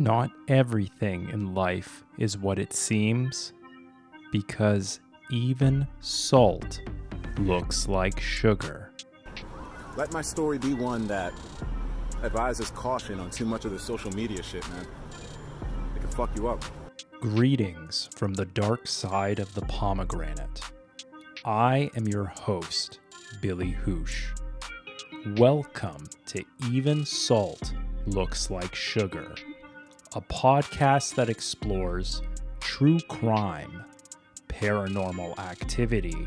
Not everything in life is what it seems, because even salt looks like sugar. Let my story be one that advises caution on too much of the social media shit, man. It can fuck you up. Greetings from the dark side of the pomegranate. I am your host, Billy Hoosh. Welcome to Even Salt Looks Like Sugar, a podcast that explores true crime, paranormal activity,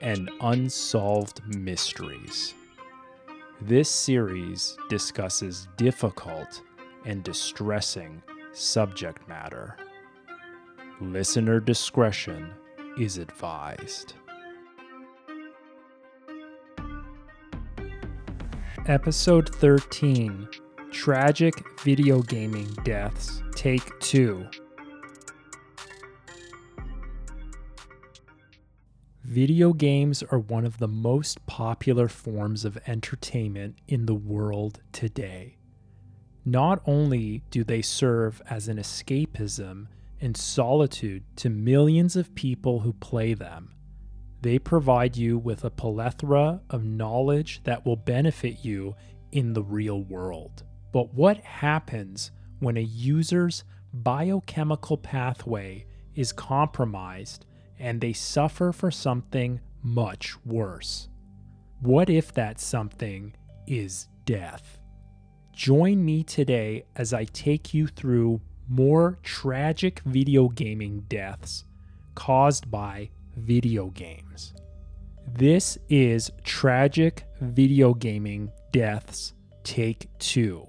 and unsolved mysteries. This series discusses difficult and distressing subject matter. Listener discretion is advised. Episode 13 Tragic Video Gaming Deaths, Take 2. Video games are one of the most popular forms of entertainment in the world today. Not only do they serve as an escapism and solitude to millions of people who play them, they provide you with a plethora of knowledge that will benefit you in the real world. But what happens when a user's biochemical pathway is compromised and they suffer for something much worse? What if that something is death? Join me today as I take you through more tragic video gaming deaths caused by video games. This is Tragic Video Gaming Deaths Take 2.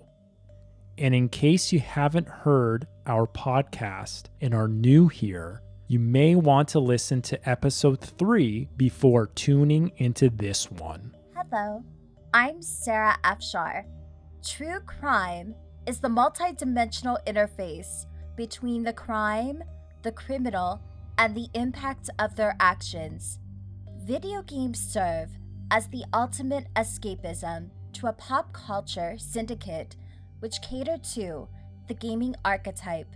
And in case you haven't heard our podcast and are new here, you may want to listen to episode 3 before tuning into this one. Hello, I'm Sarah Afshar. True crime is the multidimensional interface between the crime, the criminal, and the impact of their actions. Video games serve as the ultimate escapism to a pop culture syndicate which cater to the gaming archetype.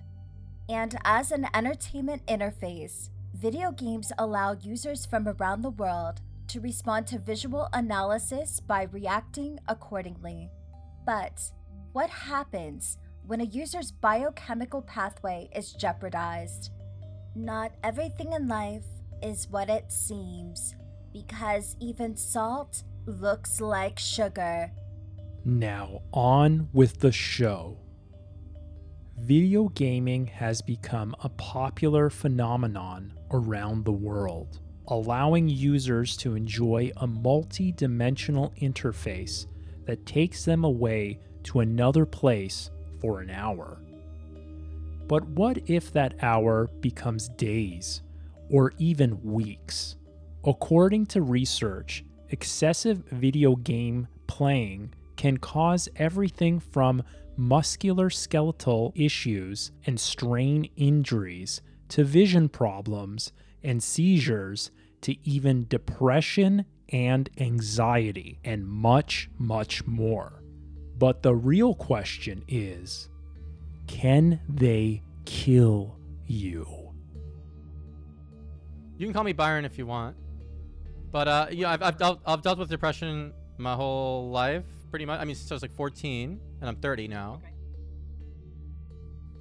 And as an entertainment interface, video games allow users from around the world to respond to visual analysis by reacting accordingly. But what happens when a user's biochemical pathway is jeopardized? Not everything in life is what it seems, because even salt looks like sugar. Now, on with the show. Video gaming has become a popular phenomenon around the world, allowing users to enjoy a multi dimensional interface that takes them away to another place for an hour. But what if that hour becomes days or even weeks? According to research, excessive video game playing can cause everything from musculoskeletal issues and strain injuries to vision problems and seizures to even depression and anxiety and much, much more. But the real question is can they kill you? You can call me Byron if you want. But uh, yeah, I've, I've, dealt, I've dealt with depression my whole life, pretty much. I mean, since I was like 14, and I'm 30 now.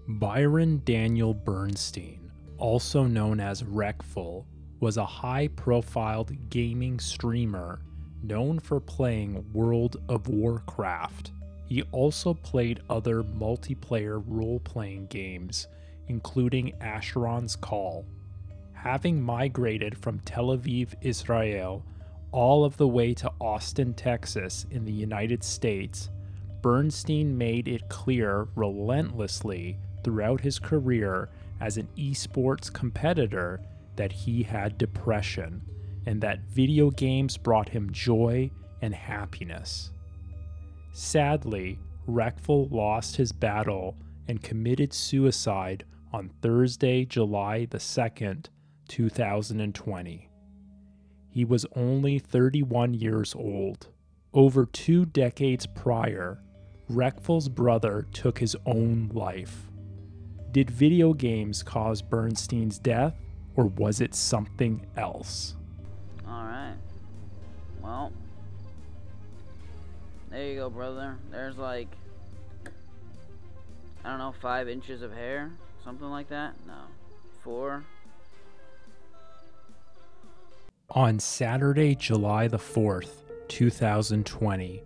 Byron Daniel Bernstein, also known as Reckful, was a high profile gaming streamer known for playing World of Warcraft. He also played other multiplayer role playing games, including Asheron's Call. Having migrated from Tel Aviv, Israel, all of the way to Austin, Texas, in the United States, Bernstein made it clear relentlessly throughout his career as an esports competitor that he had depression and that video games brought him joy and happiness. Sadly, Reckful lost his battle and committed suicide on Thursday, July the 2nd, 2020. He was only 31 years old. Over two decades prior, Reckful's brother took his own life. Did video games cause Bernstein's death, or was it something else? All right. Well, there you go, brother. There's like, I don't know, five inches of hair, something like that. No, four. On Saturday, July the 4th, 2020,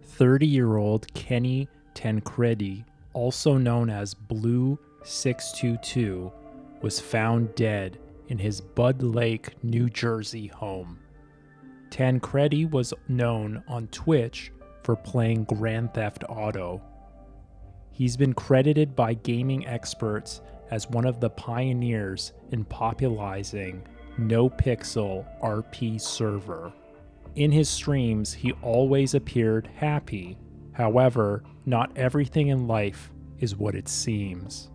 30 year old Kenny Tancredi, also known as Blue 622, was found dead in his Budd Lake, New Jersey home. Tancredi was known on Twitch for playing Grand Theft Auto. He's been credited by gaming experts as one of the pioneers in popularizing NoPixel RP server. In his streams, he always appeared happy. However, not everything in life is what it seems.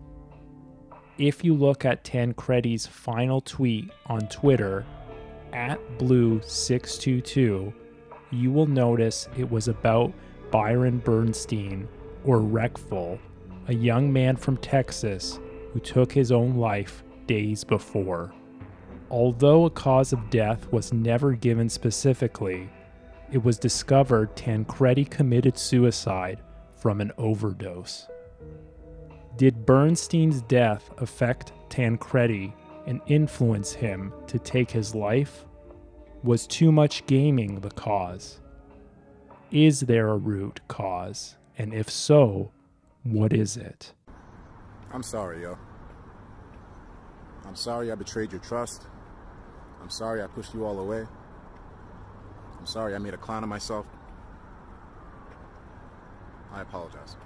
If you look at Tancredi's final tweet on Twitter, at Blue622, you will notice it was about Byron Bernstein, or Reckful, a young man from Texas who took his own life days before. Although a cause of death was never given specifically, it was discovered Tancredi committed suicide from an overdose. Did Bernstein's death affect Tancredi and influence him to take his life? Was too much gaming the cause? Is there a root cause? And if so, what is it? I'm sorry, yo. I'm sorry I betrayed your trust. I'm sorry I pushed you all away. I'm sorry I made a clown of myself. I apologize.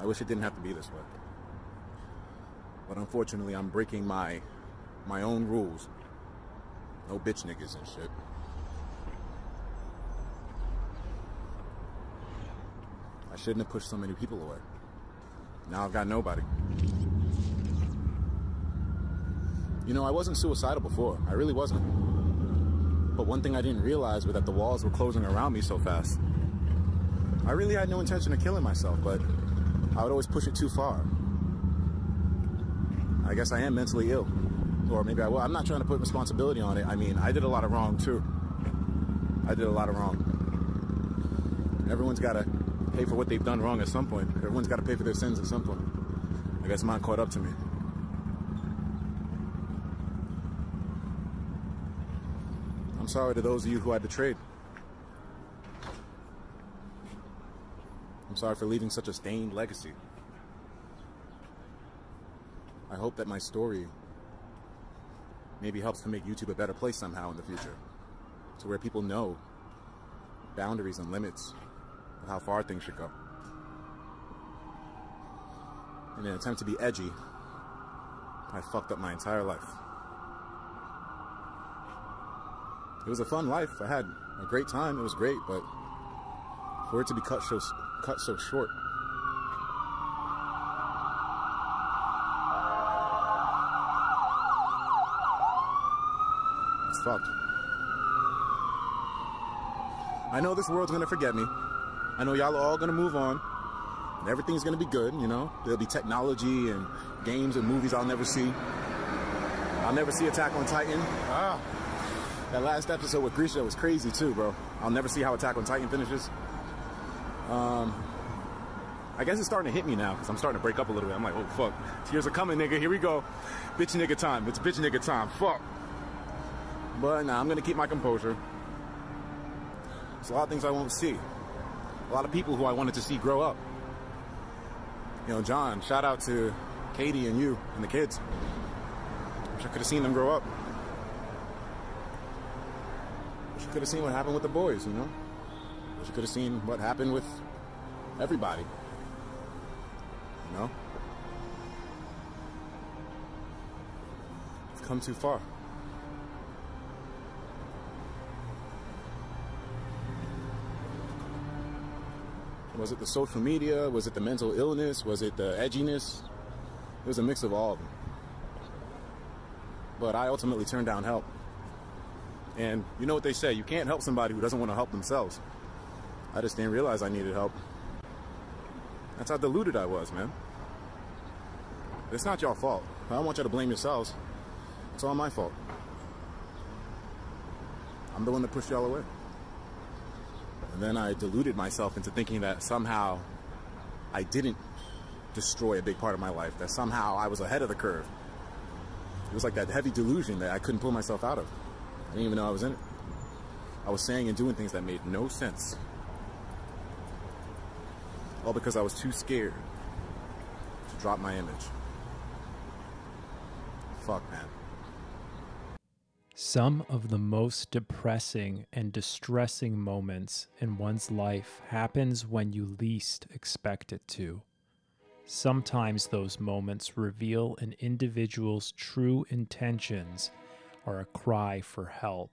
I wish it didn't have to be this way. But unfortunately, I'm breaking my my own rules. No bitch niggas and shit. I shouldn't have pushed so many people away. Now I've got nobody. You know, I wasn't suicidal before. I really wasn't. But one thing I didn't realize was that the walls were closing around me so fast. I really had no intention of killing myself, but I would always push it too far. I guess I am mentally ill. Or maybe I will. I'm not trying to put responsibility on it. I mean, I did a lot of wrong too. I did a lot of wrong. Everyone's got to pay for what they've done wrong at some point. Everyone's got to pay for their sins at some point. I guess mine caught up to me. I'm sorry to those of you who I betrayed. I'm sorry for leaving such a stained legacy. I hope that my story maybe helps to make YouTube a better place somehow in the future. To where people know boundaries and limits of how far things should go. In an attempt to be edgy, I fucked up my entire life. It was a fun life. I had a great time. It was great, but for it to be cut so cut so short. It's fucked. I know this world's gonna forget me. I know y'all are all gonna move on. And everything's gonna be good, you know. There'll be technology and games and movies I'll never see. I'll never see Attack on Titan. Ah. That last episode with Grisha was crazy too, bro. I'll never see how Attack on Titan finishes. Um, I guess it's starting to hit me now because I'm starting to break up a little bit. I'm like, oh fuck, tears are coming, nigga. Here we go, bitch nigga time. It's bitch nigga time. Fuck. But nah, I'm gonna keep my composure. There's a lot of things I won't see. A lot of people who I wanted to see grow up. You know, John. Shout out to Katie and you and the kids. Wish I could have seen them grow up. I could have seen what happened with the boys. You know. I could have seen what happened with everybody. You know? I've come too far. Was it the social media? Was it the mental illness? Was it the edginess? It was a mix of all of them. But I ultimately turned down help. And you know what they say you can't help somebody who doesn't want to help themselves. I just didn't realize I needed help. That's how deluded I was, man. It's not your fault. I don't want you to blame yourselves. It's all my fault. I'm the one that pushed y'all away. And then I deluded myself into thinking that somehow I didn't destroy a big part of my life, that somehow I was ahead of the curve. It was like that heavy delusion that I couldn't pull myself out of. I didn't even know I was in it. I was saying and doing things that made no sense. All because I was too scared to drop my image. Fuck, man. Some of the most depressing and distressing moments in one's life happens when you least expect it to. Sometimes those moments reveal an individual's true intentions or a cry for help.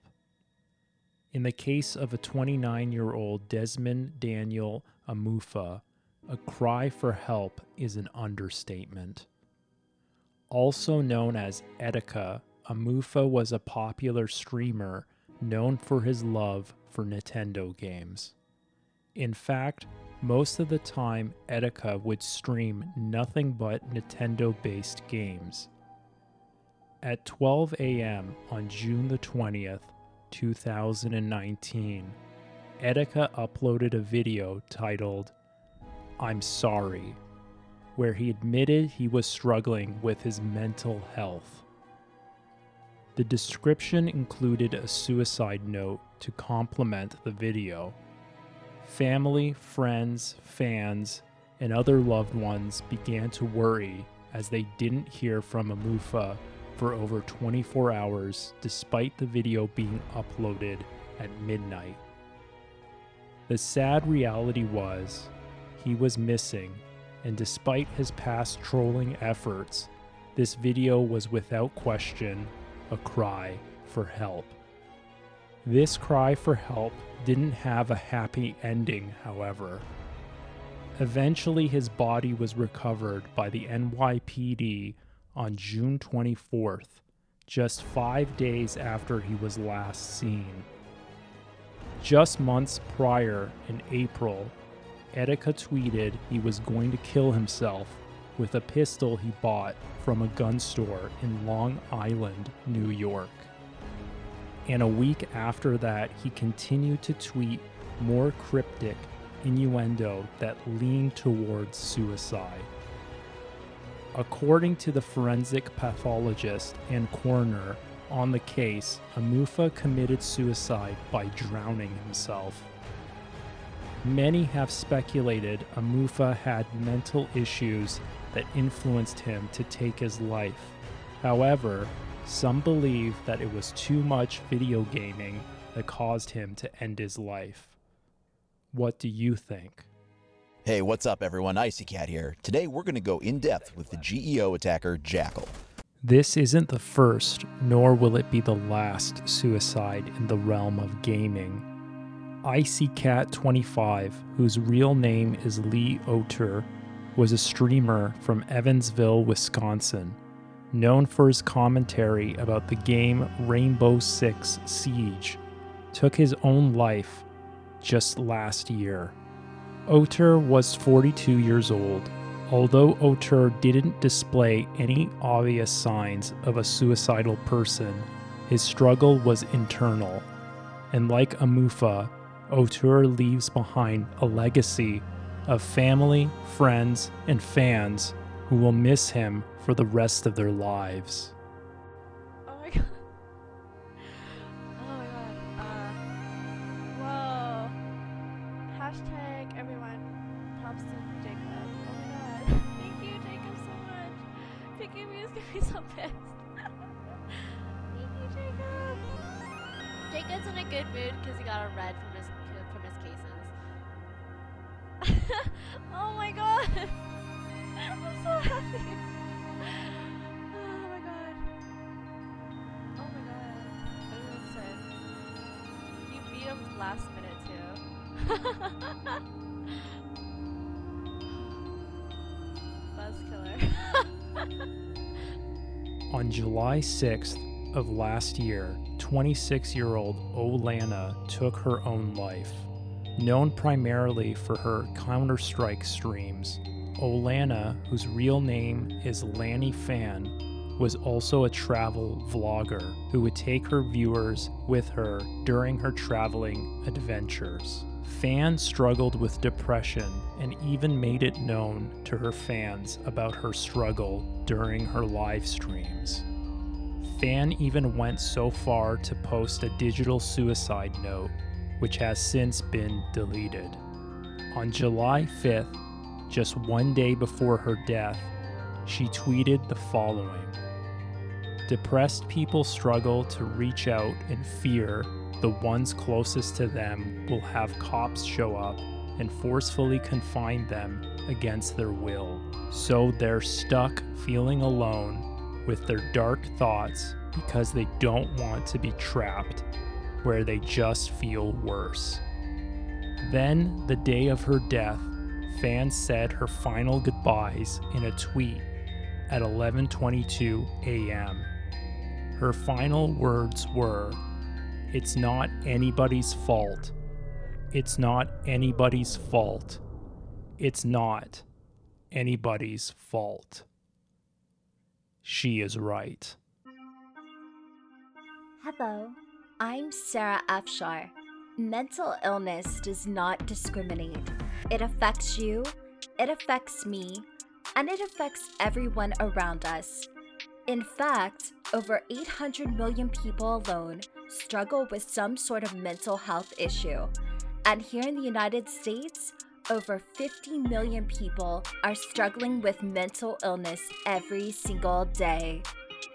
In the case of a 29 year old Desmond Daniel Amofah, a cry for help is an understatement. Also known as Etika, Amofah was a popular streamer known for his love for Nintendo games. In fact, most of the time, Etika would stream nothing but Nintendo based games. At 12 a.m. on June the 20th, 2019, Etika uploaded a video titled, I'm Sorry, where he admitted he was struggling with his mental health. The description included a suicide note to complement the video. Family, friends, fans, and other loved ones began to worry as they didn't hear from Amofah for over 24 hours despite the video being uploaded at midnight. The sad reality was he was missing, and despite his past trolling efforts, this video was without question a cry for help. This cry for help didn't have a happy ending, however. Eventually, his body was recovered by the NYPD on June 24th, just five days after he was last seen. Just months prior, in April, Etika tweeted he was going to kill himself with a pistol he bought from a gun store in Long Island, New York. And a week after that, he continued to tweet more cryptic innuendo that leaned towards suicide. According to the forensic pathologist and coroner on the case, Amofah committed suicide by drowning himself. Many have speculated Amofah had mental issues that influenced him to take his life. However, some believe that it was too much video gaming that caused him to end his life. What do you think? Hey, what's up, everyone? Icy Cat here. Today we're going to go in depth with the GEO attacker Jackal. This isn't the first, nor will it be the last suicide in the realm of gaming. Icy Cat 25, whose real name is Lee Oter, was a streamer from Evansville, Wisconsin, known for his commentary about the game Rainbow Six Siege, took his own life just last year. Oter was 42 years old. Although Oter didn't display any obvious signs of a suicidal person, his struggle was internal. And like Amofah, Oter leaves behind a legacy of family, friends, and fans who will miss him for the rest of their lives. Last minute too. On July 6th of last year, 26 year old Olana took her own life. Known primarily for her Counter Strike streams, Olana, whose real name is Lanny Fan, was also a travel vlogger who would take her viewers with her during her traveling adventures. Fan struggled with depression and even made it known to her fans about her struggle during her live streams. Fan even went so far to post a digital suicide note, which has since been deleted. On July 5th, just one day before her death, she tweeted the following Depressed people struggle to reach out and fear the ones closest to them will have cops show up and forcefully confine them against their will. So they're stuck feeling alone with their dark thoughts because they don't want to be trapped where they just feel worse. Then, the day of her death, fans said her final goodbyes in a tweet at 11:22 a.m. Her final words were, "It's not anybody's fault. It's not anybody's fault. It's not anybody's fault." She is right. Hello, I'm Sarah Afshar. Mental illness does not discriminate. It affects you, it affects me, and it affects everyone around us. In fact, over 800 million people alone struggle with some sort of mental health issue. And here in the United States, over 50 million people are struggling with mental illness every single day.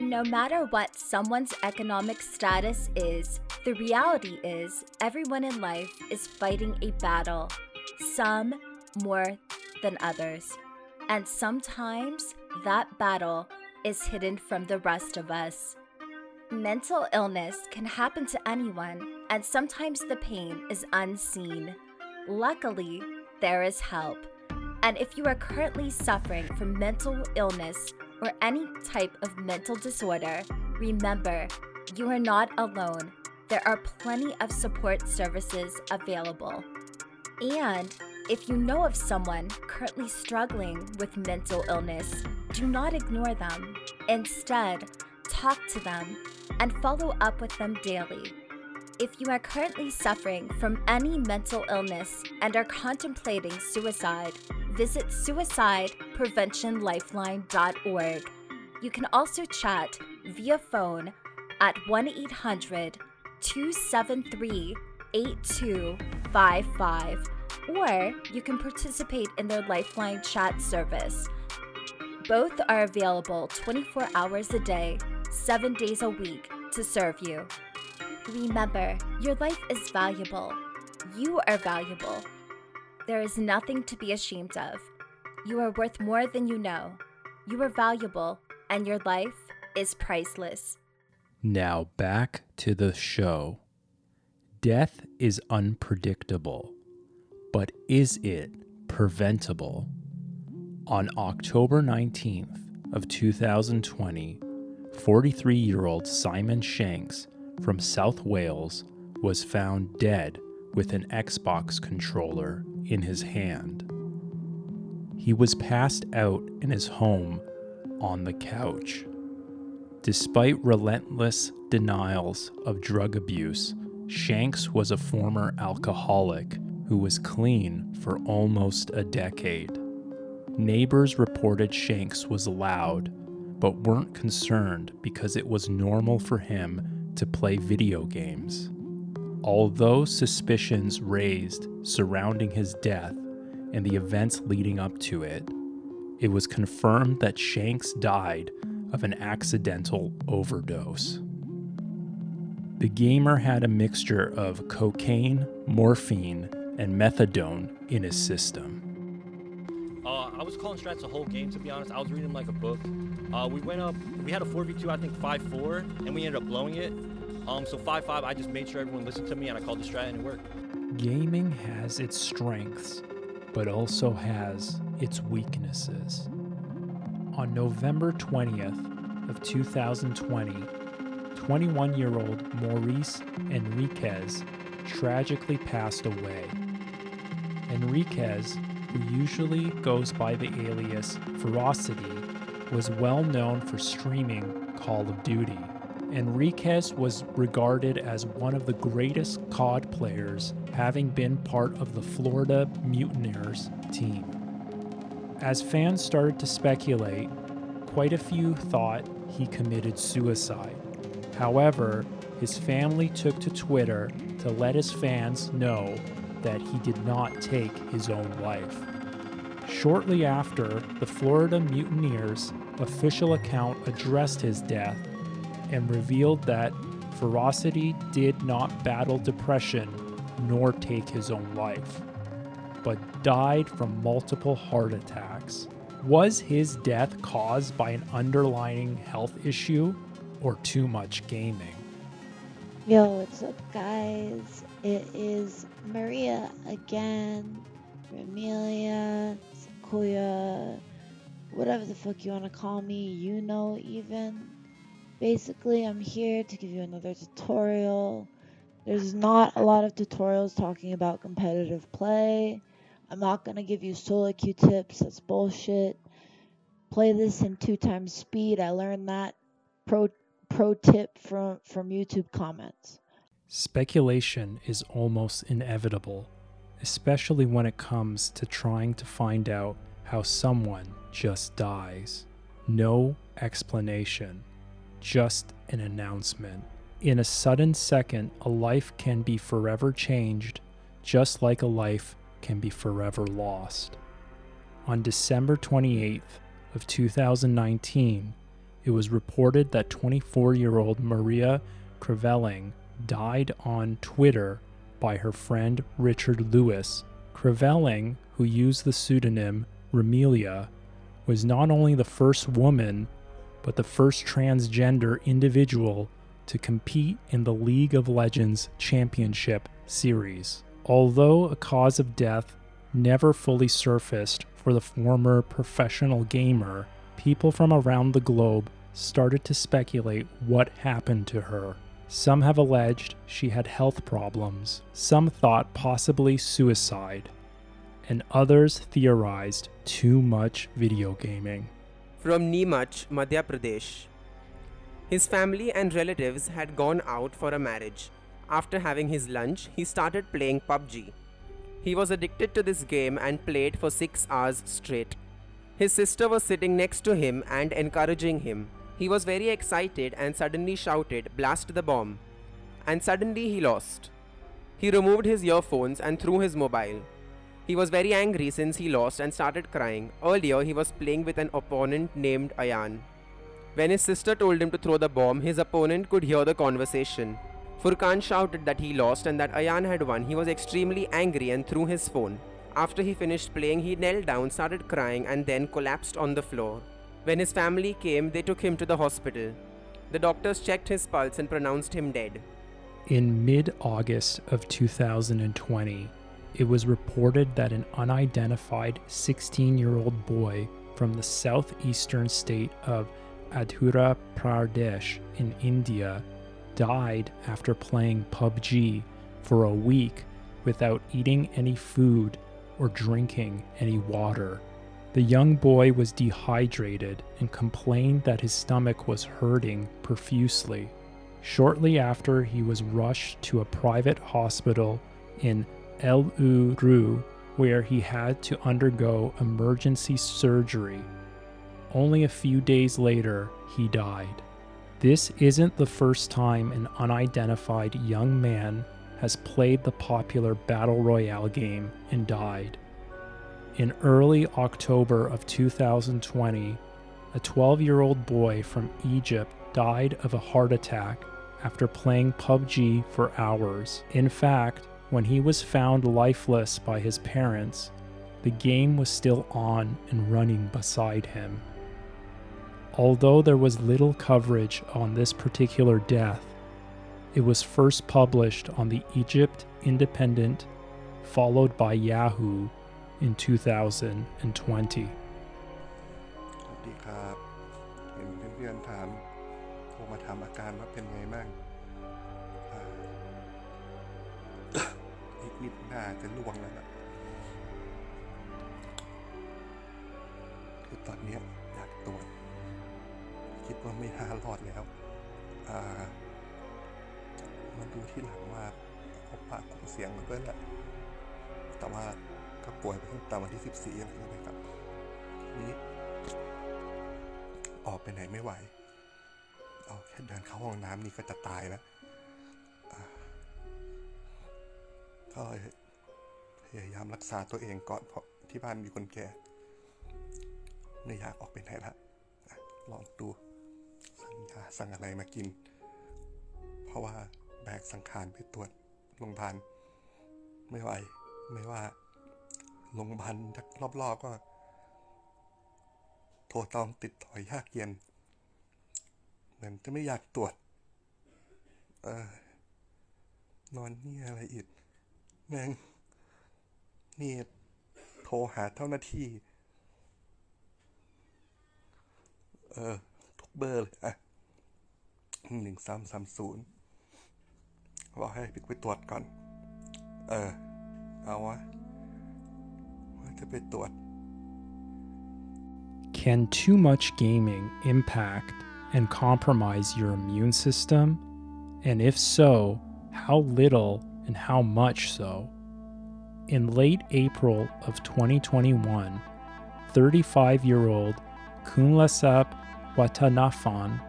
No matter what someone's economic status is, the reality is everyone in life is fighting a battle, some more than others. And sometimes that battle is hidden from the rest of us. Mental illness can happen to anyone, and sometimes the pain is unseen. Luckily, there is help. And if you are currently suffering from mental illness or any type of mental disorder, remember you are not alone. There are plenty of support services available. And if you know of someone currently struggling with mental illness, do not ignore them. Instead, talk to them and follow up with them daily. If you are currently suffering from any mental illness and are contemplating suicide, visit suicidepreventionlifeline.org. You can also chat via phone at 1 800 273 8255, or you can participate in their Lifeline chat service. Both are available 24 hours a day, 7 days a week to serve you. Remember, your life is valuable. You are valuable. There is nothing to be ashamed of. You are worth more than you know. You are valuable, and your life is priceless. Now back to the show. Death is unpredictable, but is it preventable? On October 19th of 2020, 43-year-old Simon Shanks from South Wales was found dead with an Xbox controller in his hand. He was passed out in his home on the couch. Despite relentless denials of drug abuse, Shanks was a former alcoholic who was clean for almost a decade. Neighbors reported Shanks was loud, but weren't concerned because it was normal for him to play video games. Although suspicions raised surrounding his death and the events leading up to it, it was confirmed that Shanks died of an accidental overdose. The gamer had a mixture of cocaine, morphine, and methadone in his system. Uh, I was calling strats the whole game, to be honest. I was reading like a book. Uh, we went up, we had a 4v2, I think 5-4, and we ended up blowing it. Um, so 5-5, I just made sure everyone listened to me, and I called the strat, and it worked. Gaming has its strengths, but also has its weaknesses. On November 20th of 2020, 21-year-old Maurice Enriquez tragically passed away. Enriquez, who usually goes by the alias Ferocity, was well known for streaming Call of Duty. Enriquez was regarded as one of the greatest COD players, having been part of the Florida Mutineers team. As fans started to speculate, quite a few thought he committed suicide. However, his family took to Twitter to let his fans know that he did not take his own life. Shortly after, the Florida Mutineers official account addressed his death and revealed that Ferocity did not battle depression nor take his own life, but died from multiple heart attacks. Was his death caused by an underlying health issue or too much gaming? Yo, what's up, guys? It is Maria again. Amelia, Sequoia, whatever the fuck you want to call me, you know, even. Basically, I'm here to give you another tutorial. There's not a lot of tutorials talking about competitive play. I'm not going to give you solo queue tips, that's bullshit. Play this in two times speed. I learned that pro pro tip from from YouTube comments. Speculation is almost inevitable, especially when it comes to trying to find out how someone just dies. No explanation, just an announcement. In a sudden second, a life can be forever changed, just like a life can be forever lost. On December 28th of 2019, it was reported that 24-year-old Maria Creveling died on Twitter by her friend Richard Lewis. Creveling, who used the pseudonym Remilia, was not only the first woman, but the first transgender individual to compete in the League of Legends Championship Series. Although a cause of death never fully surfaced for the former professional gamer, people from around the globe started to speculate what happened to her. Some have alleged she had health problems, some thought possibly suicide, and others theorized too much video gaming. From Neemuch, Madhya Pradesh. His family and relatives had gone out for a marriage. After having his lunch, he started playing PUBG. He was addicted to this game and played for 6 hours straight. His sister was sitting next to him and encouraging him. He was very excited and suddenly shouted, Blast the bomb. And suddenly he lost. He removed his earphones and threw his mobile. He was very angry since he lost and started crying. Earlier, he was playing with an opponent named Ayan. When his sister told him to throw the bomb, his opponent could hear the conversation. Furkan shouted that he lost and that Ayan had won. He was extremely angry and threw his phone. After he finished playing, he knelt down, started crying, and then collapsed on the floor. When his family came, they took him to the hospital. The doctors checked his pulse and pronounced him dead. In mid August of 2020, it was reported that an unidentified 16 year old boy from the southeastern state of Andhra Pradesh in India died after playing PUBG for a week without eating any food or drinking any water. The young boy was dehydrated and complained that his stomach was hurting profusely. Shortly after, he was rushed to a private hospital in Eluru, where he had to undergo emergency surgery. Only a few days later, he died. This isn't the first time an unidentified young man has played the popular Battle Royale game and died. In early October of 2020, a 12 year old boy from Egypt died of a heart attack after playing PUBG for hours. In fact, when he was found lifeless by his parents, the game was still on and running beside him. Although there was little coverage on this particular death, it was first published on the Egypt Independent, followed by Yahoo in 2020. สวัสดีครับ เห็นเพื่อนๆถามโทรมาถามอาการว่าเป็นไงบ้างอีกนิดหน้าจะล่วงแล้วนะคือตอนนี้อยากตรวจคิดว่าไม่น่ารอดแล้ว อ่ามาดูที่หลังว่าพบปะกลุ่มเสียงมาด้วยแหละแต่ว่า ก็ป่วยไปตั้งแต่วันที่ 14อะไรอย่างเงี้ยครับนี้ออกไปไหนไม่ไหว เอาแค่เดินเข้าห้องน้ำนี่ก็จะตายแล้วก็พยายามรักษาตัวเองก่อนเพราะที่บ้านมีคนแก่ไม่อยากออกไปไหนล่ะลองดูสั่งยาสั่งอะไรมากิน เพราะว่าแบกสังขารไปตรวจโรงพยาบาลไม่ไหว ไม่ว่า โรงพยาบาลรอบๆก็ โทรตองติดต่อยากเย็น เหมือนจะไม่อยากตรวจ เออนอนนี่อะไรอีกแม่งนี่โทรหาเจ้าหน้าที่ เออ ทุกเบอร์เลยอะหนึ่งสามสามศูนย์บอกให้ไปตรวจก่อน เออ เอาวะว่า จะไปตรวจ Can too much gaming impact and compromise your immune system? And if so, how little and how much so? In late April of 2021, 35 year old Kunlasap Watanafan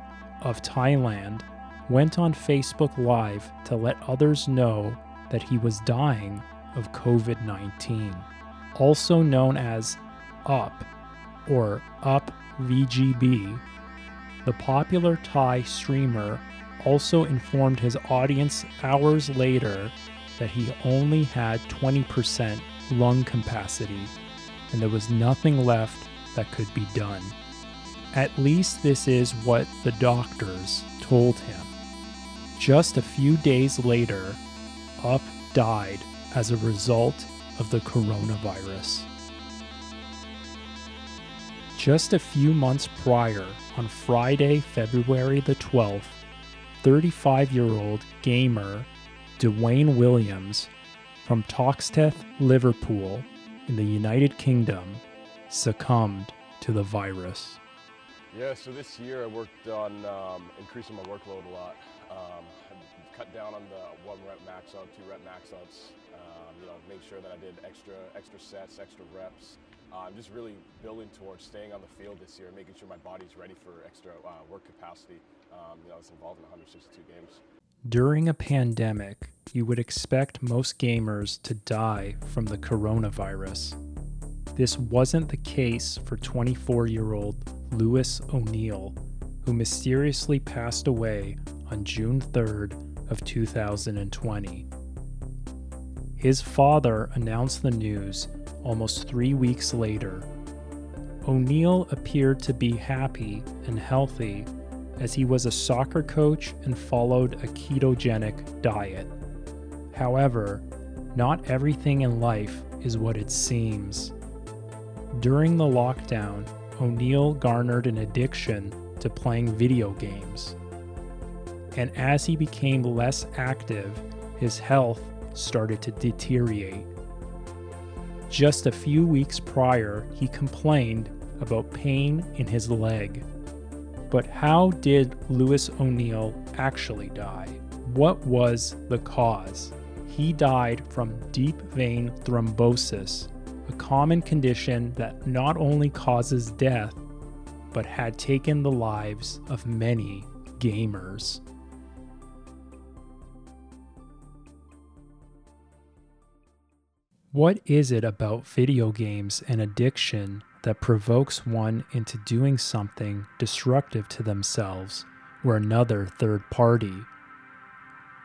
of Thailand went on Facebook Live to let others know that he was dying of COVID 19, also known as UP or Up VGB. The popular Thai streamer also informed his audience hours later that he only had 20% lung capacity and there was nothing left that could be done. At least this is what the doctors told him. Just a few days later, Up died as a result of the coronavirus. Just a few months prior, on Friday, February the 12th, 35 year old gamer Dwayne Williams from Toxteth, Liverpool, in the United Kingdom, succumbed to the virus. Yeah, so this year I worked on um, increasing my workload a lot. Um, cut down on the one rep max out, two rep max outs. Um, know, made sure that I did extra extra sets, extra reps. I'm just really building towards staying on the field this year, and making sure my body's ready for extra uh, work capacity. Um, you know, it's involved in 162 games. During a pandemic, you would expect most gamers to die from the coronavirus. This wasn't the case for 24 year old Lewis O'Neill, who mysteriously passed away on June 3rd of 2020. His father announced the news almost three weeks later. O'Neill appeared to be happy and healthy as he was a soccer coach and followed a ketogenic diet. However, not everything in life is what it seems. During the lockdown, O'Neill garnered an addiction to playing video games. And as he became less active, his health started to deteriorate. Just a few weeks prior, he complained about pain in his leg. But how did Lewis O'Neill actually die? What was the cause? He died from deep vein thrombosis, a common condition that not only causes death, but had taken the lives of many gamers. What is it about video games and addiction that provokes one into doing something destructive to themselves or another third party?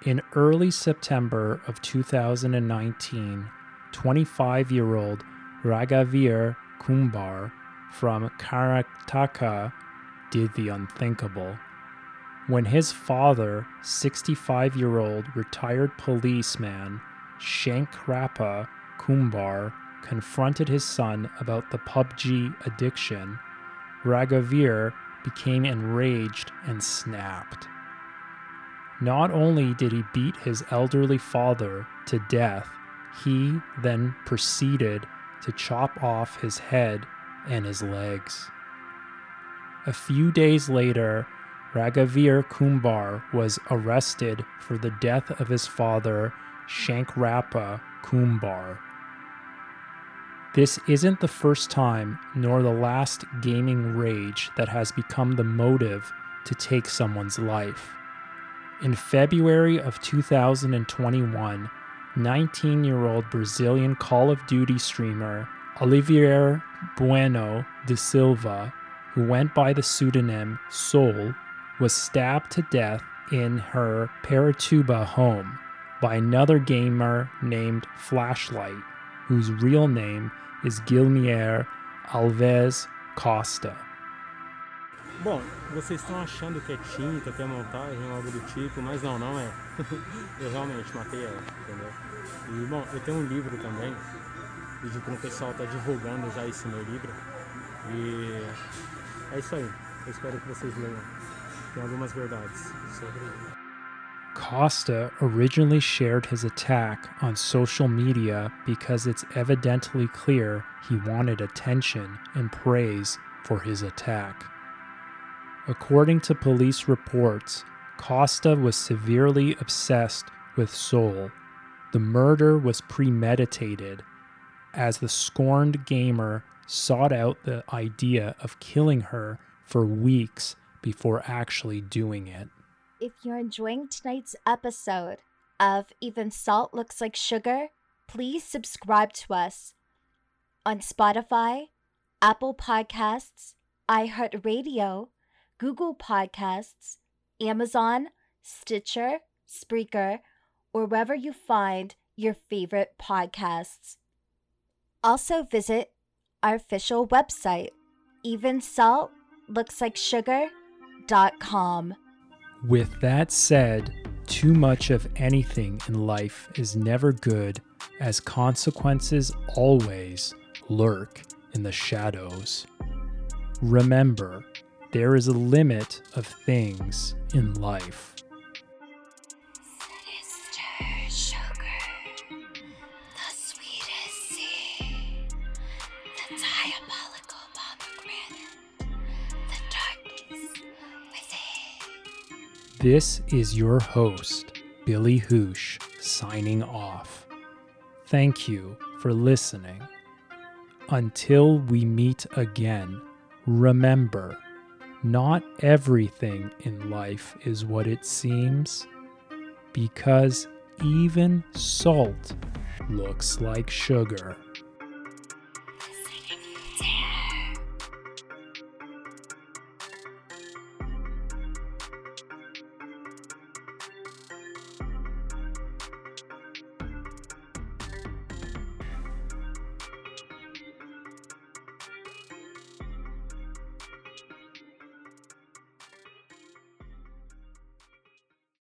In early September of 2019, 25 year old Raghavir Kumbar from Karnataka did the unthinkable. When his father, 65 year old retired policeman Shankrappa Kumbar, confronted his son about the PUBG addiction, Raghavir became enraged and snapped. Not only did he beat his elderly father to death, he then proceeded to chop off his head and his legs. A few days later, Raghavir Kumbar was arrested for the death of his father, Shankrappa Kumbar. This isn't the first time nor the last gaming rage that has become the motive to take someone's life. In February of 2021, 19 year old Brazilian Call of Duty streamer Olivier Bueno de Silva, who went by the pseudonym Soul, was stabbed to death in her Pirituba home by another gamer named Flashlight, whose real name is Guilherme Alves Costa. Bom, vocês estão achando que é tinta, que é montagem, algo do tipo, mas não, não é. eu realmente matei ela, entendeu? E bom, eu tenho um livro também, e de o pessoal está divulgando já esse meu livro. E é isso aí. Eu espero que vocês leiam. Tem algumas verdades sobre. Costa originally shared his attack on social media because it's evidently clear he wanted attention and praise for his attack. According to police reports, Costa was severely obsessed with Soul. The murder was premeditated, as the scorned gamer sought out the idea of killing her for weeks before actually doing it. If you're enjoying tonight's episode of Even Salt Looks Like Sugar, please subscribe to us on Spotify, Apple Podcasts, iHeartRadio, Google Podcasts, Amazon, Stitcher, Spreaker, or wherever you find your favorite podcasts. Also, visit our official website, evensaltlookslikesugar.com. With that said, too much of anything in life is never good, as consequences always lurk in the shadows. Remember, there is a limit of things in life. This is your host, Billy Hoosh, signing off. Thank you for listening. Until we meet again, remember not everything in life is what it seems, because even salt looks like sugar.